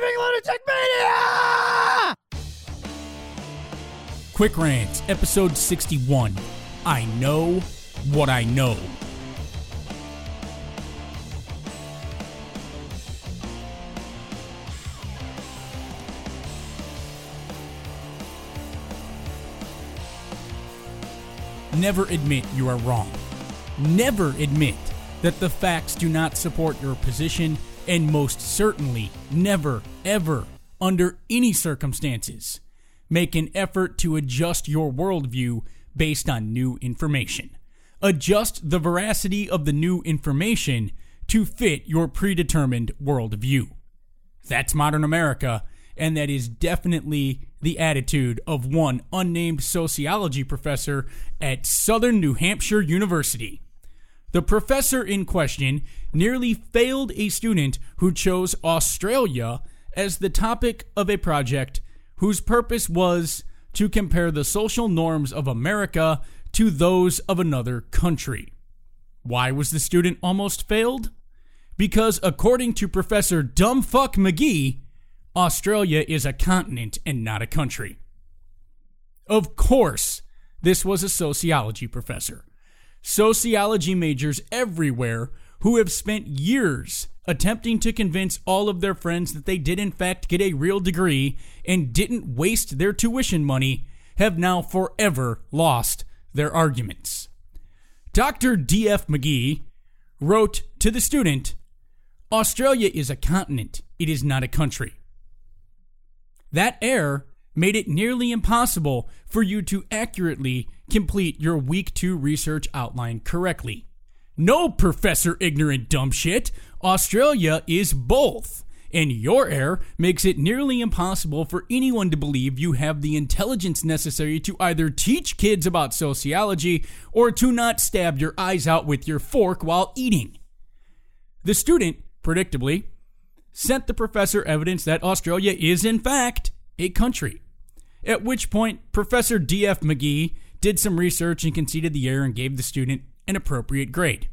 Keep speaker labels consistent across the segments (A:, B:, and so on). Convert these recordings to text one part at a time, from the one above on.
A: Lunatic Media!
B: Quick Rants, episode 61. I know what I know. Never admit you are wrong. Never admit that the facts do not support your position, and most certainly, never, ever, under any circumstances, make an effort to adjust your worldview based on new information. Adjust the veracity of the new information to fit your predetermined worldview. That's modern America, and that is definitely the attitude of one unnamed sociology professor at Southern New Hampshire University. The professor in question nearly failed a student who chose Australia as the topic of a project whose purpose was to compare the social norms of America to those of another country. Why was the student almost failed? Because according to Professor Dumbfuck McGee, Australia is a continent and not a country. Of course, this was a sociology professor. Sociology majors everywhere who have spent years attempting to convince all of their friends that they did, in fact, get a real degree and didn't waste their tuition money have now forever lost their arguments. Dr. D.F. McGee wrote to the student Australia is a continent, it is not a country. That error made it nearly impossible for you to accurately complete your week two research outline correctly. No, Professor Ignorant Dumb Shit, Australia is both. And your error makes it nearly impossible for anyone to believe you have the intelligence necessary to either teach kids about sociology or to not stab your eyes out with your fork while eating. The student, predictably, sent the professor evidence that Australia is, in fact, a country. At which point, Professor D.F. McGee did some research and conceded the error and gave the student an appropriate grade.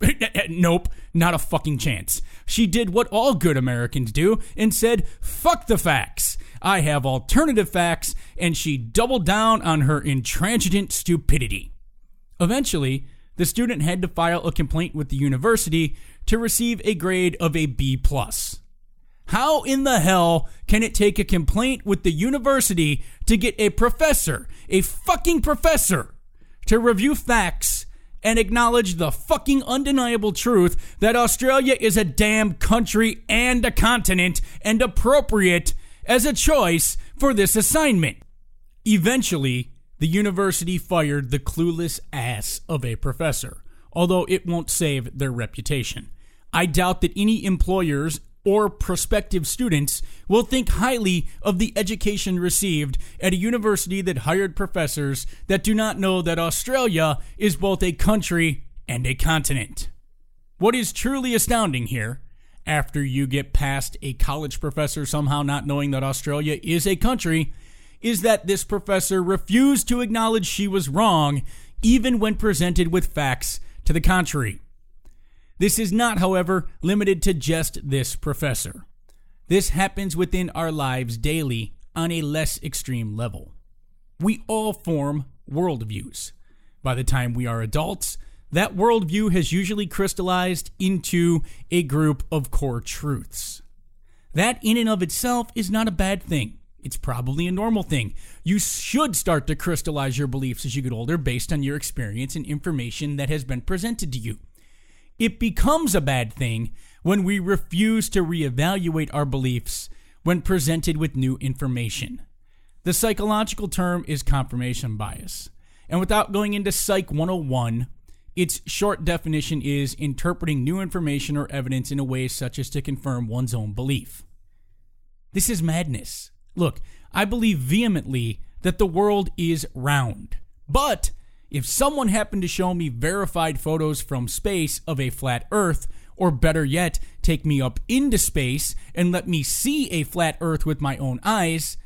B: nope, not a fucking chance. She did what all good Americans do and said, fuck the facts. I have alternative facts, and she doubled down on her intransigent stupidity. Eventually, the student had to file a complaint with the university to receive a grade of a B plus. How in the hell can it take a complaint with the university to get a professor, a fucking professor, to review facts and acknowledge the fucking undeniable truth that Australia is a damn country and a continent and appropriate as a choice for this assignment? Eventually, the university fired the clueless ass of a professor, although it won't save their reputation. I doubt that any employers or prospective students will think highly of the education received at a university that hired professors that do not know that Australia is both a country and a continent. What is truly astounding here, after you get past a college professor somehow not knowing that Australia is a country, is that this professor refused to acknowledge she was wrong, even when presented with facts to the contrary. This is not, however, limited to just this professor. This happens within our lives daily on a less extreme level. We all form worldviews. By the time we are adults, that worldview has usually crystallized into a group of core truths. That, in and of itself, is not a bad thing. It's probably a normal thing. You should start to crystallize your beliefs as you get older based on your experience and information that has been presented to you. It becomes a bad thing when we refuse to reevaluate our beliefs when presented with new information. The psychological term is confirmation bias. And without going into Psych 101, its short definition is interpreting new information or evidence in a way such as to confirm one's own belief. This is madness. Look, I believe vehemently that the world is round. But if someone happened to show me verified photos from space of a flat Earth, or better yet, take me up into space and let me see a flat Earth with my own eyes,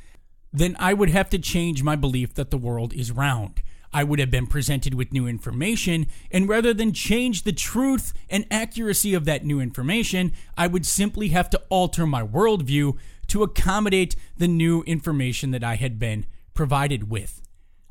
B: then I would have to change my belief that the world is round. I would have been presented with new information, and rather than change the truth and accuracy of that new information, I would simply have to alter my worldview to accommodate the new information that I had been provided with.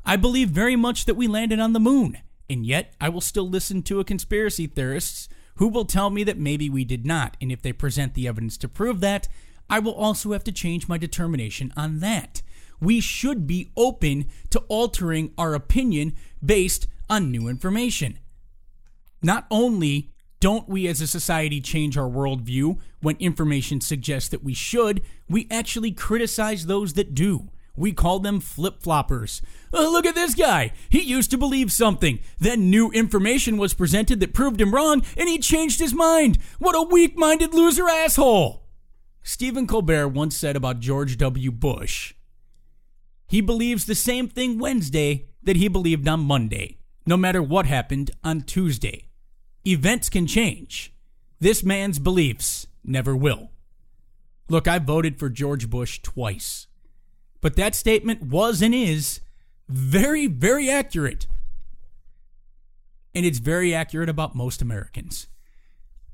B: I believe very much that we landed on the moon, and yet I will still listen to a conspiracy theorists who will tell me that maybe we did not, and if they present the evidence to prove that, I will also have to change my determination on that we should be open to altering our opinion based on new information. Not only don't we as a society change our worldview when information suggests that we should, we actually criticize those that do. We call them flip floppers. Oh, uh, look at this guy. He used to believe something. Then new information was presented that proved him wrong, and he changed his mind. What a weak minded loser asshole. Stephen Colbert once said about George W. Bush he believes the same thing Wednesday that he believed on Monday, no matter what happened on Tuesday. Events can change. This man's beliefs never will. Look, I voted for George Bush twice. But that statement was and is very, very accurate. And it's very accurate about most Americans.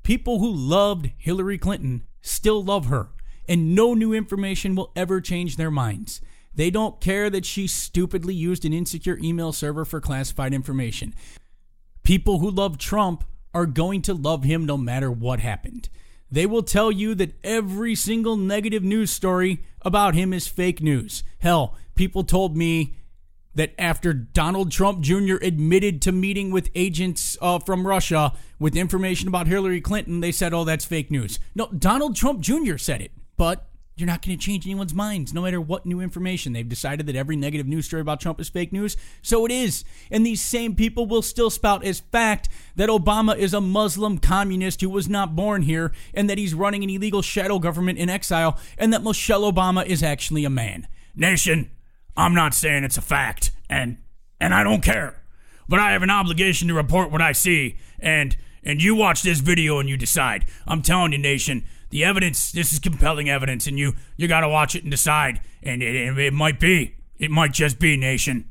B: People who loved Hillary Clinton still love her, and no new information will ever change their minds. They don't care that she stupidly used an insecure email server for classified information. People who love Trump are going to love him no matter what happened. They will tell you that every single negative news story about him is fake news. Hell, people told me that after Donald Trump Jr. admitted to meeting with agents uh, from Russia with information about Hillary Clinton, they said, oh, that's fake news. No, Donald Trump Jr. said it, but you're not going to change anyone's minds, no matter what new information. They've decided that every negative news story about Trump is fake news, so it is. And these same people will still spout as fact that Obama is a Muslim communist who was not born here, and that he's running an illegal shadow government in exile, and that Michelle Obama is actually a man. Nation, I'm not saying it's a fact, and and I don't care, but I have an obligation to report what I see, and and you watch this video and you decide. I'm telling you, nation, the evidence, this is compelling evidence, and you you got to watch it and decide. And it, it, it might be, it might just be, nation.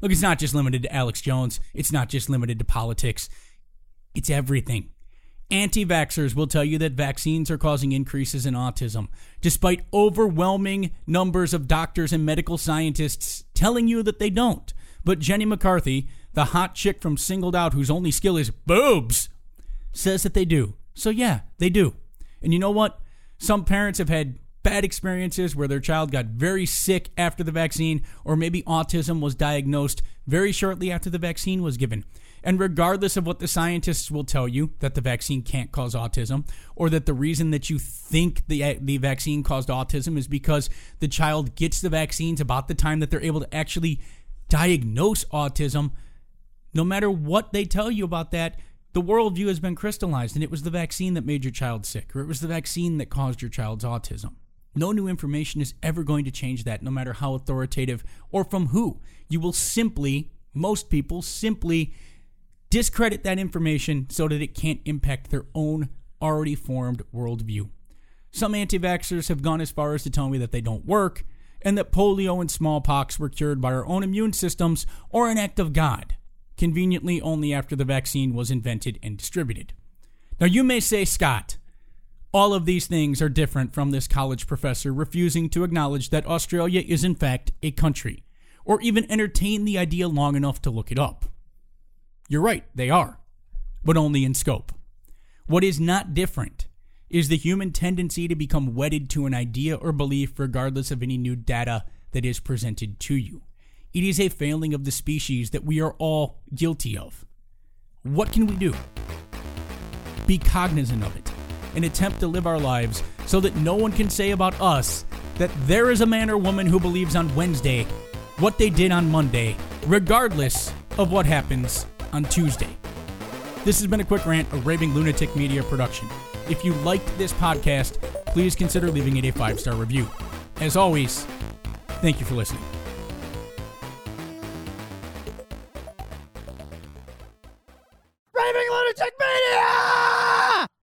B: Look, it's not just limited to Alex Jones. It's not just limited to politics. It's everything. Anti vaxxers will tell you that vaccines are causing increases in autism, despite overwhelming numbers of doctors and medical scientists telling you that they don't. But Jenny McCarthy, the hot chick from Singled Out whose only skill is boobs, says that they do. So, yeah, they do. And you know what? Some parents have had bad experiences where their child got very sick after the vaccine, or maybe autism was diagnosed very shortly after the vaccine was given. And regardless of what the scientists will tell you, that the vaccine can't cause autism, or that the reason that you think the, the vaccine caused autism is because the child gets the vaccines about the time that they're able to actually diagnose autism, no matter what they tell you about that, the worldview has been crystallized, and it was the vaccine that made your child sick, or it was the vaccine that caused your child's autism. No new information is ever going to change that, no matter how authoritative or from who. You will simply, most people simply discredit that information so that it can't impact their own already formed worldview. Some anti vaxxers have gone as far as to tell me that they don't work and that polio and smallpox were cured by our own immune systems or an act of God conveniently only after the vaccine was invented and distributed. Now, you may say, Scott, all of these things are different from this college professor refusing to acknowledge that Australia is, in fact, a country, or even entertain the idea long enough to look it up. You're right, they are, but only in scope. What is not different is the human tendency to become wedded to an idea or belief regardless of any new data that is presented to you. It is a failing of the species that we are all guilty of. What can we do? Be cognizant of it and attempt to live our lives so that no one can say about us that there is a man or woman who believes on Wednesday what they did on Monday, regardless of what happens on Tuesday. This has been a quick rant, a raving lunatic media production. If you liked this podcast, please consider leaving it a five star review. As always, thank you for listening.